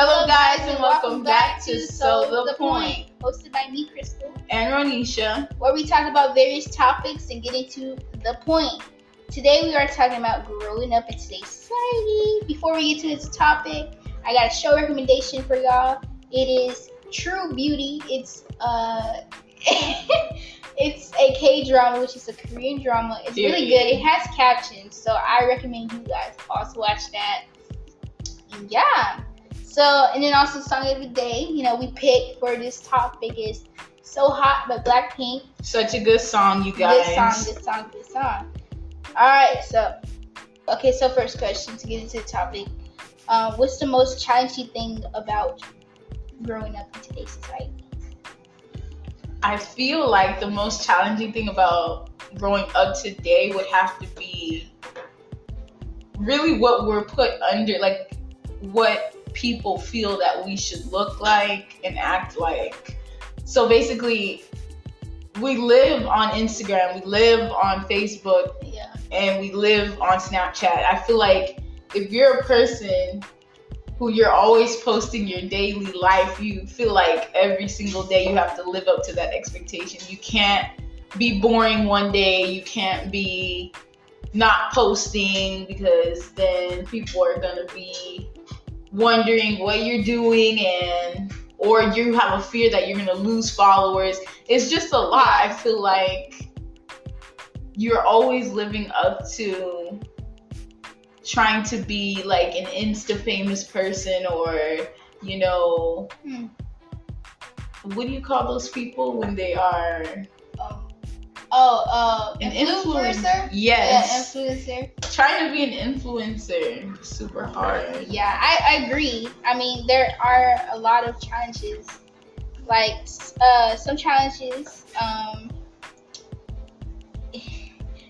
Hello, guys, and welcome back to So the Point, hosted by me, Crystal, and Ronisha, where we talk about various topics and get into the point. Today, we are talking about growing up in today's society. Before we get to this topic, I got a show recommendation for y'all. It is True Beauty. It's uh, it's a K drama, which is a Korean drama. It's really good. It has captions, so I recommend you guys also watch that. And yeah. So, and then also song of the day, you know, we picked for this topic is "So Hot" by Blackpink. Such a good song, you guys. Good song, good song, good song. All right, so okay, so first question to get into the topic, um, what's the most challenging thing about growing up in today's society? I feel like the most challenging thing about growing up today would have to be really what we're put under, like what people feel that we should look like and act like. So basically, we live on Instagram, we live on Facebook, yeah. and we live on Snapchat. I feel like if you're a person who you're always posting your daily life, you feel like every single day you have to live up to that expectation. You can't be boring one day, you can't be not posting because then people are to be wondering what you're doing and or you have a fear that you're going to lose followers. It's just a lot. I feel like you're always living up to trying to be like an insta famous person or you know hmm. what do you call those people when they are oh uh an influencer? yes yeah, influencer. Trying to be an influencer. Is super hard. Yeah I, I agree. I mean there are a lot of challenges. Like uh some challenges um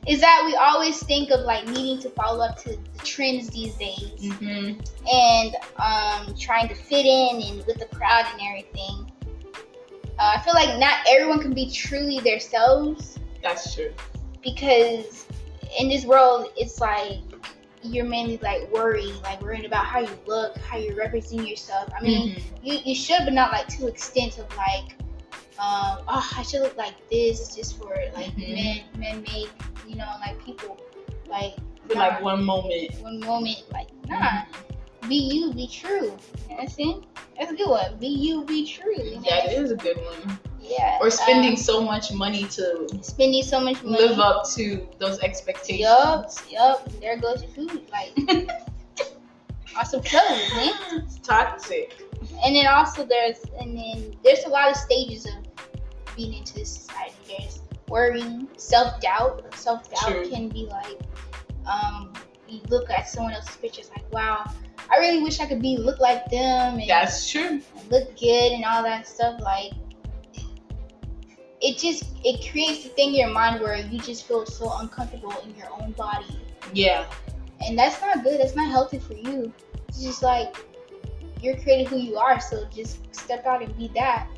is that we always think of like needing to follow up to the trends these days. Mm-hmm. and um, trying to fit in and with the crowd and everything. Uh, I feel like not everyone can be truly themselves. That's true. Because in this world, it's like you're mainly like worried, like worried about how you look, how you're representing yourself. I mean, mm-hmm. you, you should, but not like to extent of like, um, oh, I should look like this just for like mm-hmm. men, men made you know, like people, like for like one moment, one moment, like nah, mm-hmm. Be you, be true. Know what That's a good one. Be you, be true. Yeah, it is a good one. Yeah. Or spending um, so much money to spending so much money live up to those expectations. Yup, yup. There goes your food. Like awesome clothes, man. It's toxic. And then also there's and then there's a lot of stages of being into this society. There's worrying, self doubt. Self doubt can be like, um, you look at someone else's pictures like, wow, I really wish I could be look like them. And That's true. Look good and all that stuff. Like, it just it creates a thing in your mind where you just feel so uncomfortable in your own body. Yeah. And that's not good. That's not healthy for you. It's just like you're creating who you are, so just step out and be that.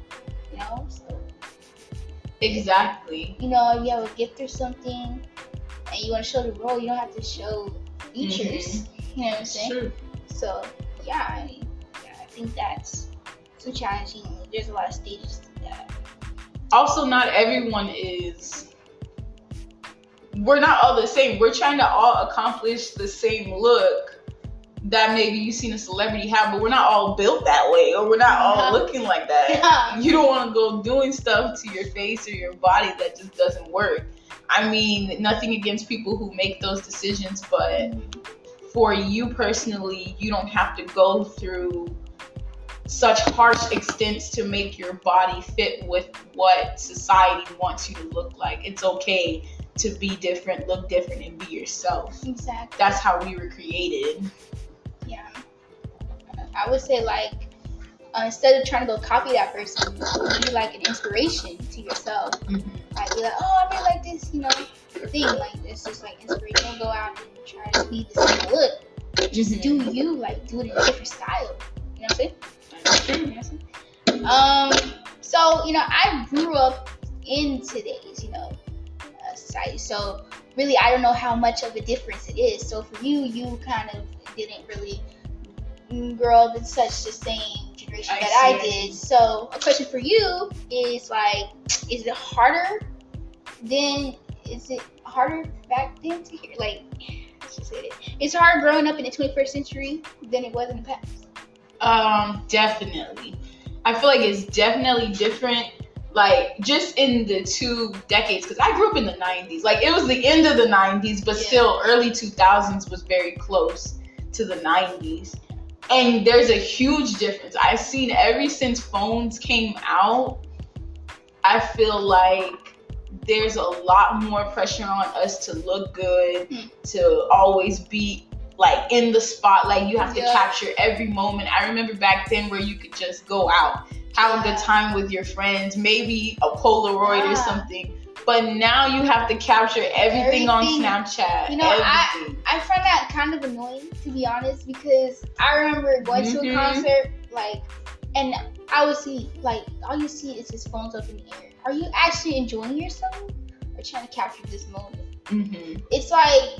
You know. So Exactly. You know, you have a gift or something, and you want to show the world, you don't have to show features. Mm-hmm. You know what I'm saying? True. So yeah, I, yeah, I think that's too challenging. There's a lot of stages to that. Also, not everyone is. We're not all the same. We're trying to all accomplish the same look that maybe you've seen a celebrity have, but we're not all built that way, or we're not all uh-huh. looking like that. Yeah. You don't want to go doing stuff to your face or your body that just doesn't work. I mean, nothing against people who make those decisions, but for you personally, you don't have to go through such harsh extents to make your body fit with what society wants you to look like. It's okay to be different, look different, and be yourself. Exactly. That's how we were created. Yeah. I would say like uh, instead of trying to go copy that person, be like an inspiration to yourself. Mm-hmm. Like be like, oh, I really like this, you know, thing. Like it's just like inspiration. Don't go out and try to be the same look. Just do you, like do it in a different style. You know what I'm saying? You know what I'm saying? Um. So you know, I grew up in today's, you know, uh, society. So really, I don't know how much of a difference it is. So for you, you kind of didn't really grow up in such the same generation I that I did. So a question for you is like, is it harder than is it harder back then to hear like It's hard growing up in the 21st century than it was in the past. Um, definitely. I feel like it's definitely different. Like just in the two decades, because I grew up in the '90s. Like it was the end of the '90s, but Yeah. still early 2000s was very close to the '90s. And there's a huge difference. I've seen ever since phones came out. I feel like there's a lot more pressure on us to look good, to always be like in the spotlight. You have to Yeah. capture every moment. I remember back then where you could just go out, have a good time with your friends, maybe a Polaroid or something. But now you have to capture everything, on Snapchat. You know, I- everything. I find that kind of annoying to be honest because I remember going to a Mhm. concert like, and I would see like all you see is his phones up in the air. Are you actually enjoying yourself or trying to capture this moment? Mhm. it's like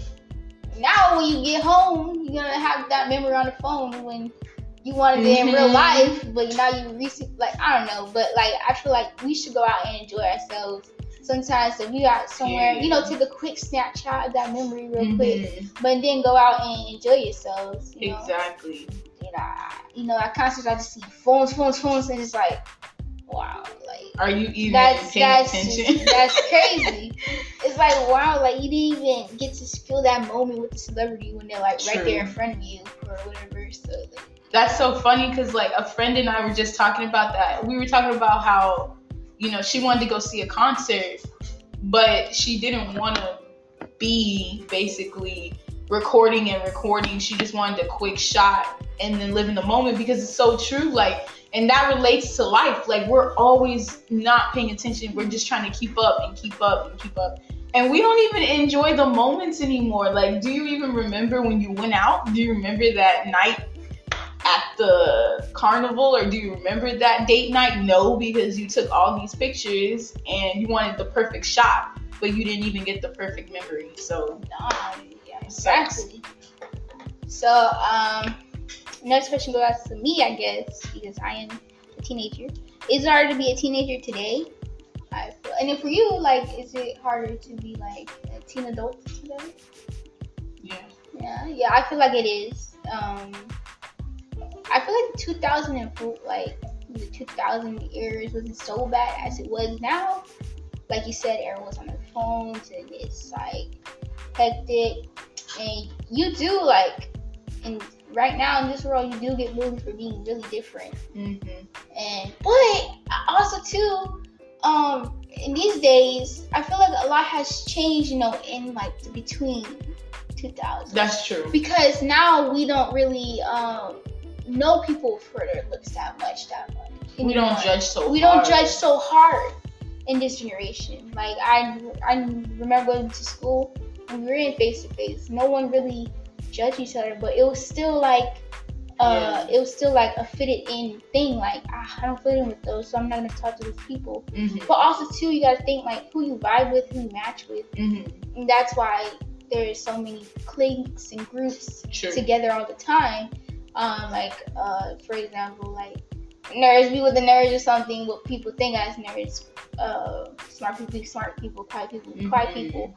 now when you get home, you're gonna have that memory on the phone when you wanted it in real Mhm. life, but now you recent like I don't know, but like I feel like we should go out and enjoy ourselves. Sometimes if we got somewhere, you know, take a quick snapshot of that memory real quick, Mhm. but then go out and enjoy yourselves. You know, Exactly. you know, I, you know, at concerts I just see phones, phones, phones, and it's like, wow, like Are you even that's paying that's attention? just- that's crazy. It's like wow, like you didn't even get to feel that moment with the celebrity when they're like right there in front of you or whatever. So like, That's so funny because like a friend and I were just talking about that. We were talking about how, you know, she wanted to go see a concert, but she didn't want to be basically recording and recording. She just wanted a quick shot and then live in the moment because it's so true. Like, and that relates to life. Like, we're always not paying attention. We're just trying to keep up and keep up and keep up. And we don't even enjoy the moments anymore. Like, do you even remember when you went out? Do you remember that night at the carnival or do you remember that date night? No, because you took all these pictures and you wanted the perfect shot, but you didn't even get the perfect memory. So nah, yeah, exactly. So um, next question goes out to me, I guess, because I am a teenager. Is it harder to be a teenager today? I feel, and then for you, like, is it harder to be like a teen adult today? yeah. Yeah, yeah, I feel like it is. Um, I feel like 2004, like the 2000 years wasn't so bad as it was now. Like you said, everyone's on their phones and it's like hectic. And you do like, and right now in this world, you do get bullied for being really different. Mm-hmm. And but also too, um, in these days, I feel like a lot has changed. You know, in like the between 2000 That's true. because now we don't really um, know people for their looks that much that much. We don't judge so We hard. don't judge so hard in this generation. Like I, I remember going to school when we were in face to face. No one really judged each other, but it was still like. Uh, it was still like a fitted in thing. Like ah, I don't fit in with those, so I'm not gonna talk to these people. Mm-hmm. But also too, you gotta think like who you vibe with, who you match with. Mm-hmm. And that's why there's so many cliques and groups True. together all the time. Um, like uh, for example, like nerds be with the nerds or something. What people think as nerds, uh, smart people smart people, quiet people quiet Mhm. people.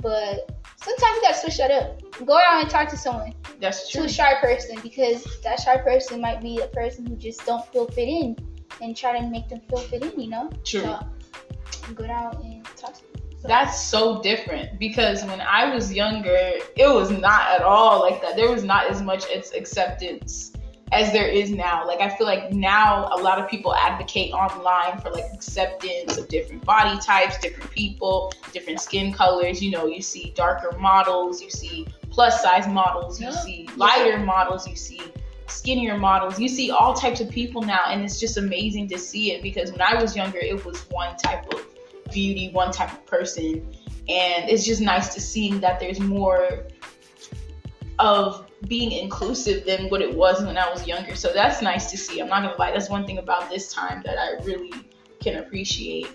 But sometimes you gotta switch that up. Go out and talk to someone, That's true. to a shy person, because that shy person might be a person who just don't feel fit in, and try to make them feel fit in. You know. True. So go out and talk to them. So- That's so different because when I was younger, it was not at all like that. There was not as much acceptance as there is now. Like I feel like now a lot of people advocate online for like acceptance of different body types, different people, different skin colors. You know, you see darker models, you see plus size models, you see lighter models, you see skinnier models. You see all types of people now and it's just amazing to see it because when I was younger, it was one type of beauty, one type of person. And it's just nice to see that there's more of being inclusive than what it was when I was younger. So that's nice to see. I'm not gonna lie, that's one thing about this time that I really can appreciate.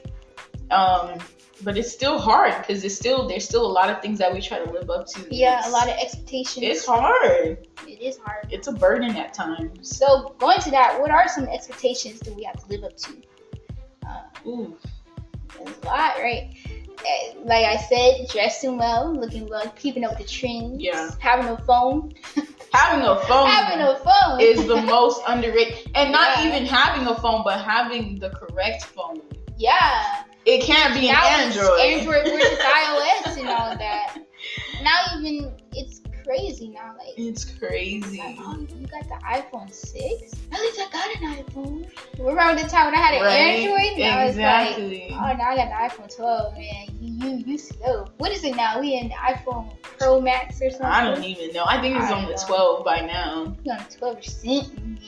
Um, but it's still hard because it's still there's still a lot of things that we try to live up to. Yeah, It's- a lot of expectations. It's hard. It is hard. It's a burden at times. So going to that, what are some expectations that we have to live up to? Uh, Ooh, there's a lot, right? Eh, Like I said, dressing well, looking well, keeping up with the trends. Yeah. Having a phone. having a phone. having a phone is the most underrated and not Yeah. even having a phone but having the correct phone yeah. it can't be an Now it's android Android versus iOS and all that. Now even it's crazy now. Like, it's crazy like, oh, you got the iPhone six? At least I got an iPhone. Remember the time when I had an Right? Android? Now exactly it's like, oh, now I got the iPhone 12, man. You, you, you slow. What is it now? We in the iPhone Pro Max or something? i don't even know i think it's I on the don't 12 by now on 12 percent.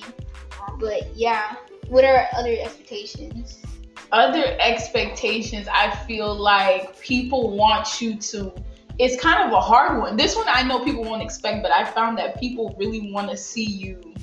But yeah, what are other expectations? other expectations i feel like people want you to it's kind of a hard one this one i know people won't expect but i found that people really want to see you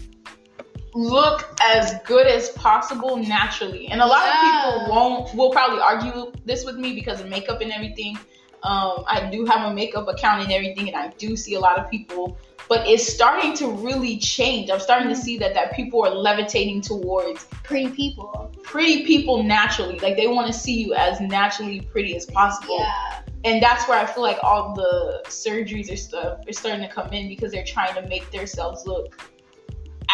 look as good as possible naturally and a lot Yeah. of people won't will probably argue this with me because of makeup and everything um, i do have a makeup account and everything and i do see a lot of people but it's starting to really change i'm starting to see that that people are levitating towards Pretty people. pretty people naturally. Like they want to see you as naturally pretty as possible. Yeah. And that's where I feel like all the surgeries or stuff are starting to come in because they're trying to make themselves look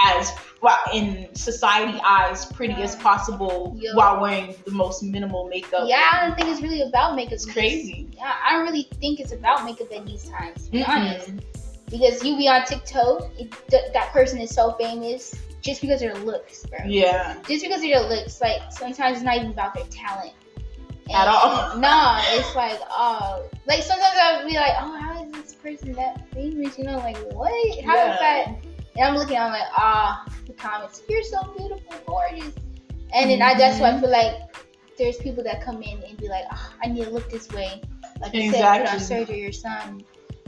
as well in society eyes pretty as possible while wearing the most minimal makeup. Yeah, I don't think it's really about makeup. It's crazy. Yeah, I don't really think it's about makeup in these times, to be Mm-mm. honest. Because you be on TikTok, it, th- that person is so famous just because of their looks, bro. Yeah. Just because of their looks. Like, sometimes it's not even about their talent. At all. Nah, it's like, oh. Like, sometimes I'll be like, oh, how is this person that famous? You know, like, what? How is Yeah. that? And I'm looking, I'm like, ah, the comments, you're so beautiful, gorgeous. And then I, that's why I Mhm. feel like there's people that come in and be like, oh, I need to look this way. Like you said, put on Exactly. surgery or some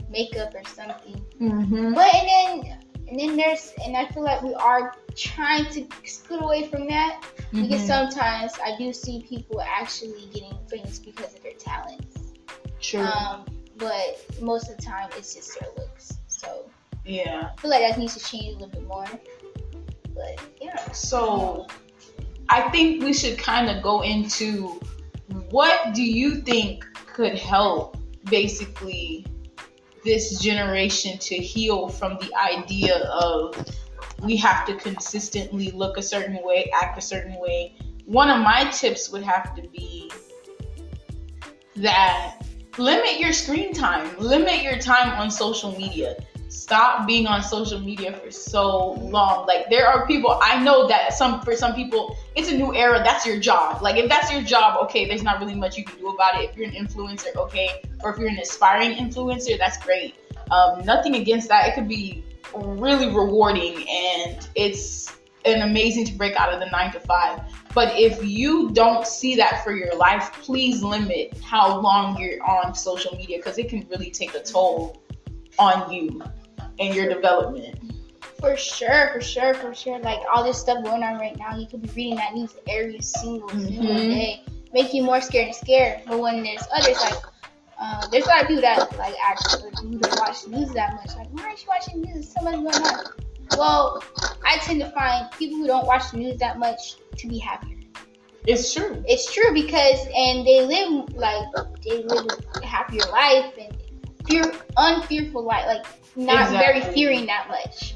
makeup or something. Mm-hmm. But and then and then there's and I feel like we are trying to scoot away from that Mm-hmm. because sometimes I do see people actually getting famous because of their talents. True. Um, but most of the time it's just their looks. So yeah. I feel like that needs to change a little bit more. But yeah. So I think we should kind of go into what do you think could help basically this generation to heal from the idea of we have to consistently look a certain way, act a certain way. One of my tips would have to be that limit your screen time, limit your time on social media stop being on social media for so long. Like there are people I know that some for some people it's a new era. That's your job. Like if that's your job, okay, there's not really much you can do about it. If you're an influencer, okay, or if you're an aspiring influencer, that's great. Um, nothing against that. It could be really rewarding and it's an amazing to break out of the nine to five. But if you don't see that for your life, please limit how long you're on social media because it can really take a toll on you and your development. For sure, for sure, for sure. Like all this stuff going on right now, you could be reading that news every single single Mhm. day, make you more scared and scared. But when there's others like, uh, there's a lot of people that like actually who don't watch news that much. Like, why aren't you watching news? So much going on. Well, I tend to find people who don't watch the news that much to be happier. It's true. It's true because and they live like they live a happier life and fear unfearful life, like not very fearing that much.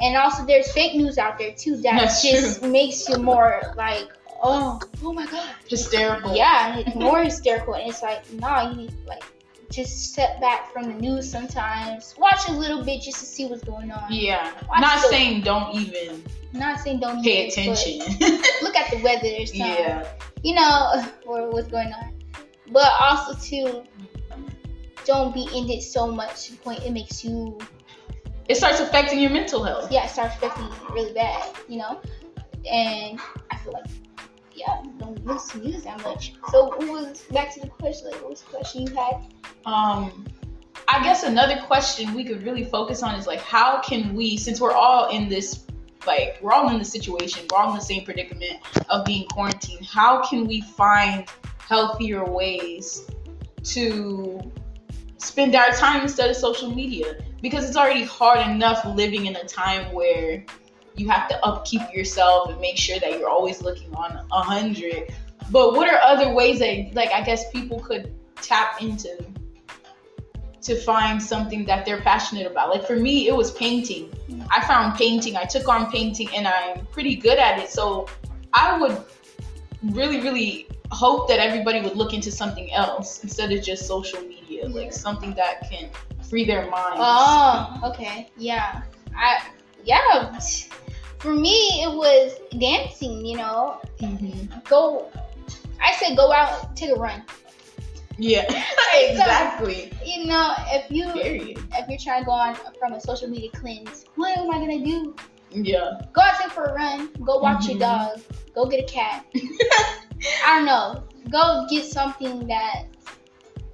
And also there's fake news out there too that That's just makes you more like, oh, oh my god. Hysterical. Yeah, more hysterical and it's like, nah, you need like just step back from the news sometimes. Watch a little bit just to see what's going on. Yeah. Watch Not the- saying don't even Not saying don't pay even, attention. Look at the weather or something. yeah. you know, or what's going on. But also too, don't be in it so much to the point it makes you It starts affecting your mental health. yeah, it starts affecting you really bad, you know? And I feel like yeah, don't listen to news that much. So what was back to the question, like what was the question you had? Um I guess another question we could really focus on is like how can we since we're all in this like we're all in the situation, we're all in the same predicament of being quarantined, how can we find healthier ways to spend our time instead of social media because it's already hard enough living in a time where you have to upkeep yourself and make sure that you're always looking on a hundred. But what are other ways that like I guess people could tap into to find something that they're passionate about? Like for me, it was painting. I found painting. I took on painting and I'm pretty good at it. So I would really, really hope that everybody would look into something else instead of just social media, like something that can free their minds. Oh, okay. Yeah. I yeah. For me, it was dancing. You know, Mm-hmm. go. I said go out, take a run. Yeah, exactly. You know, if you Period. if you're trying to go on from a social media cleanse, what am I gonna do? Yeah. Go out take for a run. Go watch your Mhm. dog. Go get a cat. I don't know. Go get something that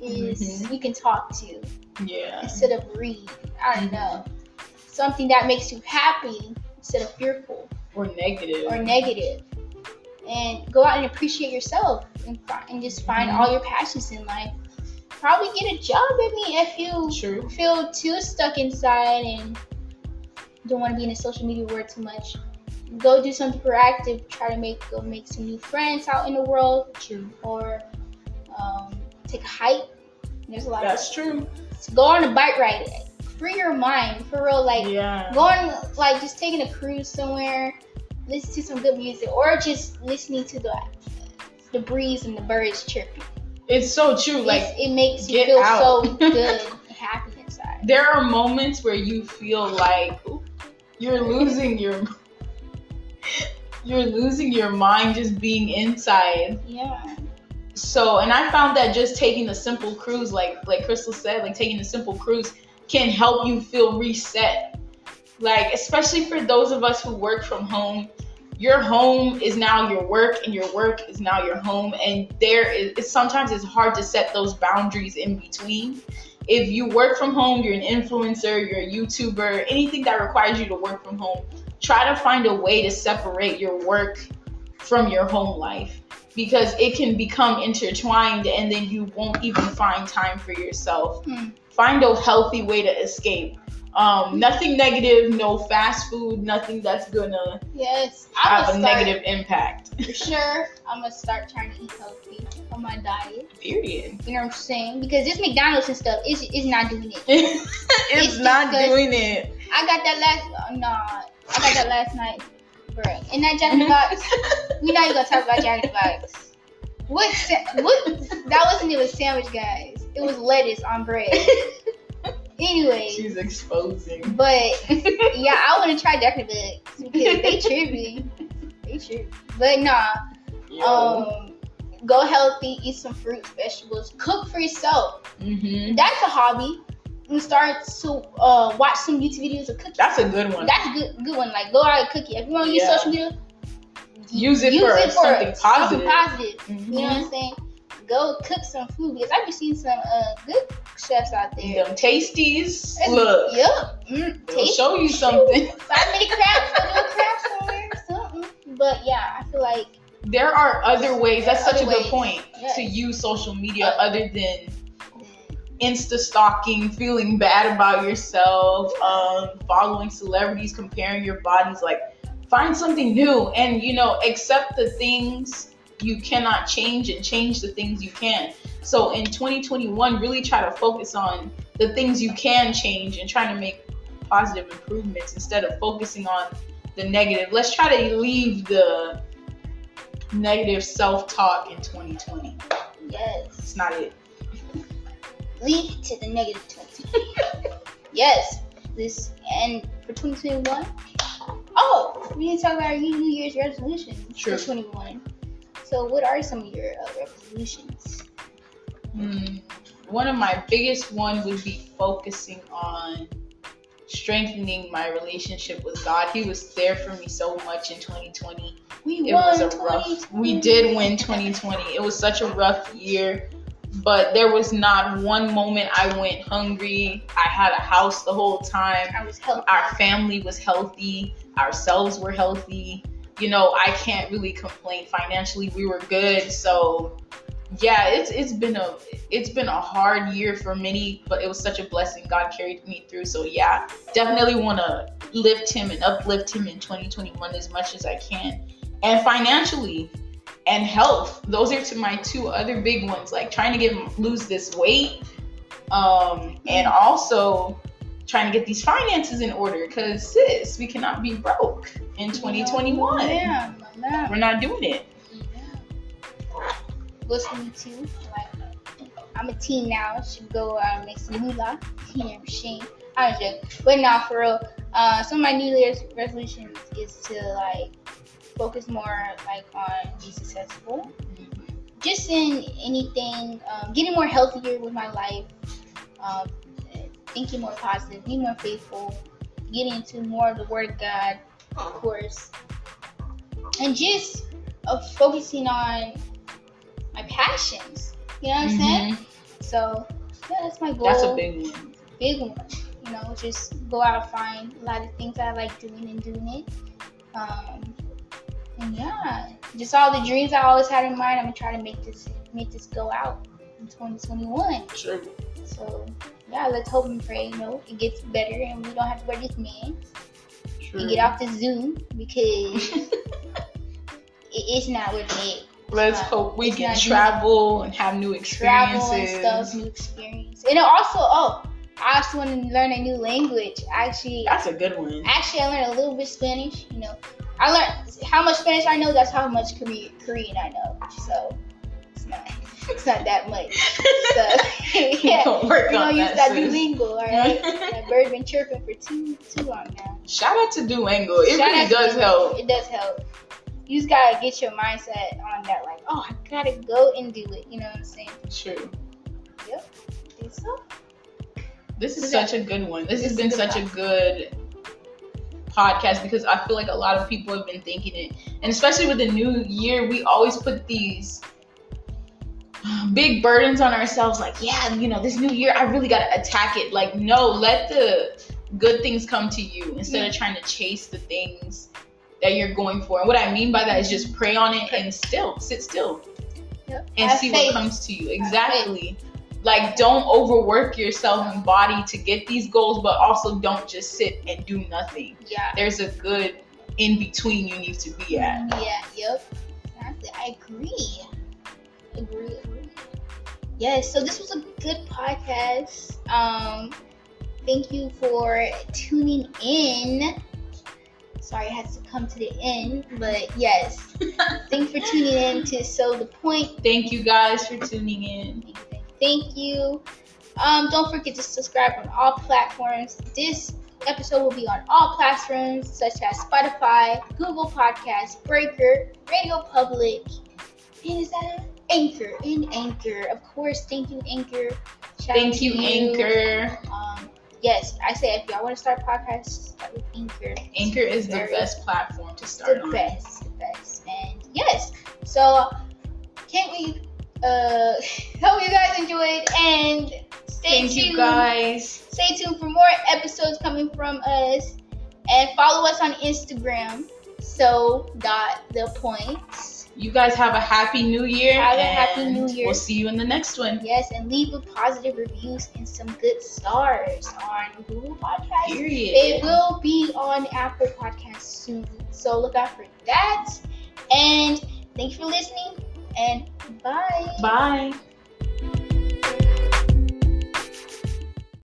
is Mhm. you can talk to Yeah. instead of read. I don't know. Something that makes you happy instead of fearful Or negative. or negative. And go out and appreciate yourself and, and just find Mhm. all your passions in life. Probably get a job. I mean, if you True. feel too stuck inside and don't want to be in the social media world too much, go do something proactive. Try to make go make some new friends out in the world, True. or um, take a hike. There's a lot. Of That's true. of Go on a bike ride. Free your mind for real. Like Yeah. going like just taking a cruise somewhere, listen to some good music, or just listening to the the breeze and the birds chirping. It's so true. Like it makes you feel out. so good and happy inside. there are moments where you feel like you're losing your you're losing your mind just being inside. Yeah. so and i found that just taking a simple cruise like like crystal said like taking a simple cruise can help you feel reset. Like especially for those of us who work from home your home is now your work and your work is now your home. And there is it's, sometimes it's hard to set those boundaries in between. If you work from home you're an influencer you're a youtuber anything that requires you to work from home try to find a way to separate your work from your home life because it can become intertwined and then you won't even find time for yourself Hmm. find a healthy way to escape um, nothing negative no fast food nothing that's gonna Yes. I'm have a start negative impact for sure. I'm gonna start trying to eat healthy on my diet. period You know what I'm saying? Because this McDonald's and stuff is is not doing it. it's, It's not doing it I got that last. Uh, nah, I got that last night, bro. And that Jack in the Box. we not even gonna talk about Jack in the Box. What? Sa- what? That wasn't even a sandwich, guys. It was lettuce on bread. Anyway, she's exposing but yeah, I want to try Jack in the Box because they trippy. They trippy. But nah, Yo. um, go healthy, eat some fruits, vegetables, cook for yourself. Mhm. That's a hobby. You start to uh, watch some YouTube videos of cooking. that's a good one That's a good good one. Like go out and cook it. If you want to use Yeah. social media, use it for something positive Something positive. You know what. I'm saying? Go cook some food because I've been seeing some uh, good chefs out there. them tasties And- look Yep. Mm, they'll show you something Five minute crafts, a little craft somewhere, something. But yeah, I feel like there are other ways that's such a other good ways. point to use social media Uh, other than insta stalking feeling bad about yourself um, following celebrities comparing your bodies like find something new and you know accept the things you cannot change and change the things you can. So in 2021 really try to focus on the things you can change and trying to make positive improvements instead of focusing on the negative. Let's try to leave the negative self-talk in 2020 yes, it's not it lead to the negative twenty. yes, this and for 2021. Oh, we didn't talk about our New Year's resolutions Sure. for 21. So, what are some of your uh, resolutions? Hmm. One of my biggest one would be focusing on strengthening my relationship with God. He was there for me so much in 2020. We It won was a rough. 2020. We did win 2020. It was such a rough year, but there was not one moment I went hungry. I had a house the whole time. I was healthy. Our family was healthy. Ourselves were healthy. You know, I can't really complain financially. We were good, so yeah, it's it's been a it's been a hard year for many, but it was such a blessing. God carried me through. So yeah, definitely want to lift him and uplift him in 2021 as much as I can, and financially and health. Those are to my two other big ones. Like trying to get lose this weight, um, and also trying to get these finances in order. Cause sis, we cannot be broke in 2021. Yeah, yeah. We're not doing it. Listening to like I'm a teen now. Should go uh, make some moolah. Teen machine. I'm just, but not for real. Uh, some of my New Year's resolutions is to like focus more like on be successful. Just in anything, um, getting more healthier with my life, um, thinking more positive, being more faithful, getting into more of the Word of God, of course, and just uh, focusing on my passions. You know what I'm saying? So yeah, that's my goal. That's a big one. big one. You know, just go out and find a lot of things I like doing and doing it. Um, and yeah, just all the dreams I always had in mind. I'm gonna try to make this make this go out in 2021. Sure. So yeah, let's hope and pray. You know, it gets better and we don't have to wear these masks Sure. and get off the Zoom because it is not worth it. Let's not- hope we can travel and have new experiences. travel and stuff, new experience. And also, oh, I also want to learn a new language. Actually, That's a good one. actually, I learned a little bit Spanish. You know, I learned how much Spanish I know. That's how much Korean Korean I know. So it's not it's not that much. So yeah, Don't work we're on gonna use that, that sis. Duolingo. All right, that bird been chirping for too too long now. Shout out to Duolingo. It Shout really does Duolingo. help. It does help. You just gotta get your mindset on that, like, oh, I gotta go and do it. You know what I'm saying? True. Think so? This is This such a good one. This this has been such a good podcast because I feel like a lot of people have been thinking it. And especially with the new year, we always put these big burdens on ourselves like, yeah, you know, this new year I really got to attack it. Like, no, let the good things come to you instead of trying to chase the things that you're going for. And what I mean by that is just pray on it and still sit still Yep. and Have see faith. what comes to you. Exactly. Like don't overwork yourself and body to get these goals, but also don't just sit and do nothing. Yeah. There's a good in between you need to be at. Yeah, yep. Exactly. I agree. Agree, agree. Yes, so this was a good podcast. Um thank you for tuning in. Sorry I had to come to the end, but yes. Thanks for tuning in to So the Point. Thank you guys for tuning in. Thank you, you, you. Um, don't forget to subscribe on all platforms. This episode will be on all platforms such as Spotify, Google Podcasts, Breaker, Radio Public, and is that it? Anchor and Anchor. Of course, thank you, Anchor. Shout Thank to you, Anchor. Um, yes, I say if y'all want to start podcasts, start with Anchor. Anchor is the best platform to start the on. best, the best. And yes, so can't we uh hope you guys enjoyed and stay Thank tuned. you guys. Stay tuned for more episodes coming from us and follow us on Instagram. So dot the points. You guys have a happy new year. Have a happy new year. We'll see you in the next one. Yes, and leave a positive reviews and some good stars on Google Podcasts. Period. It will be on Apple Podcasts soon. So look out for that. And thanks for listening and bye. Bye.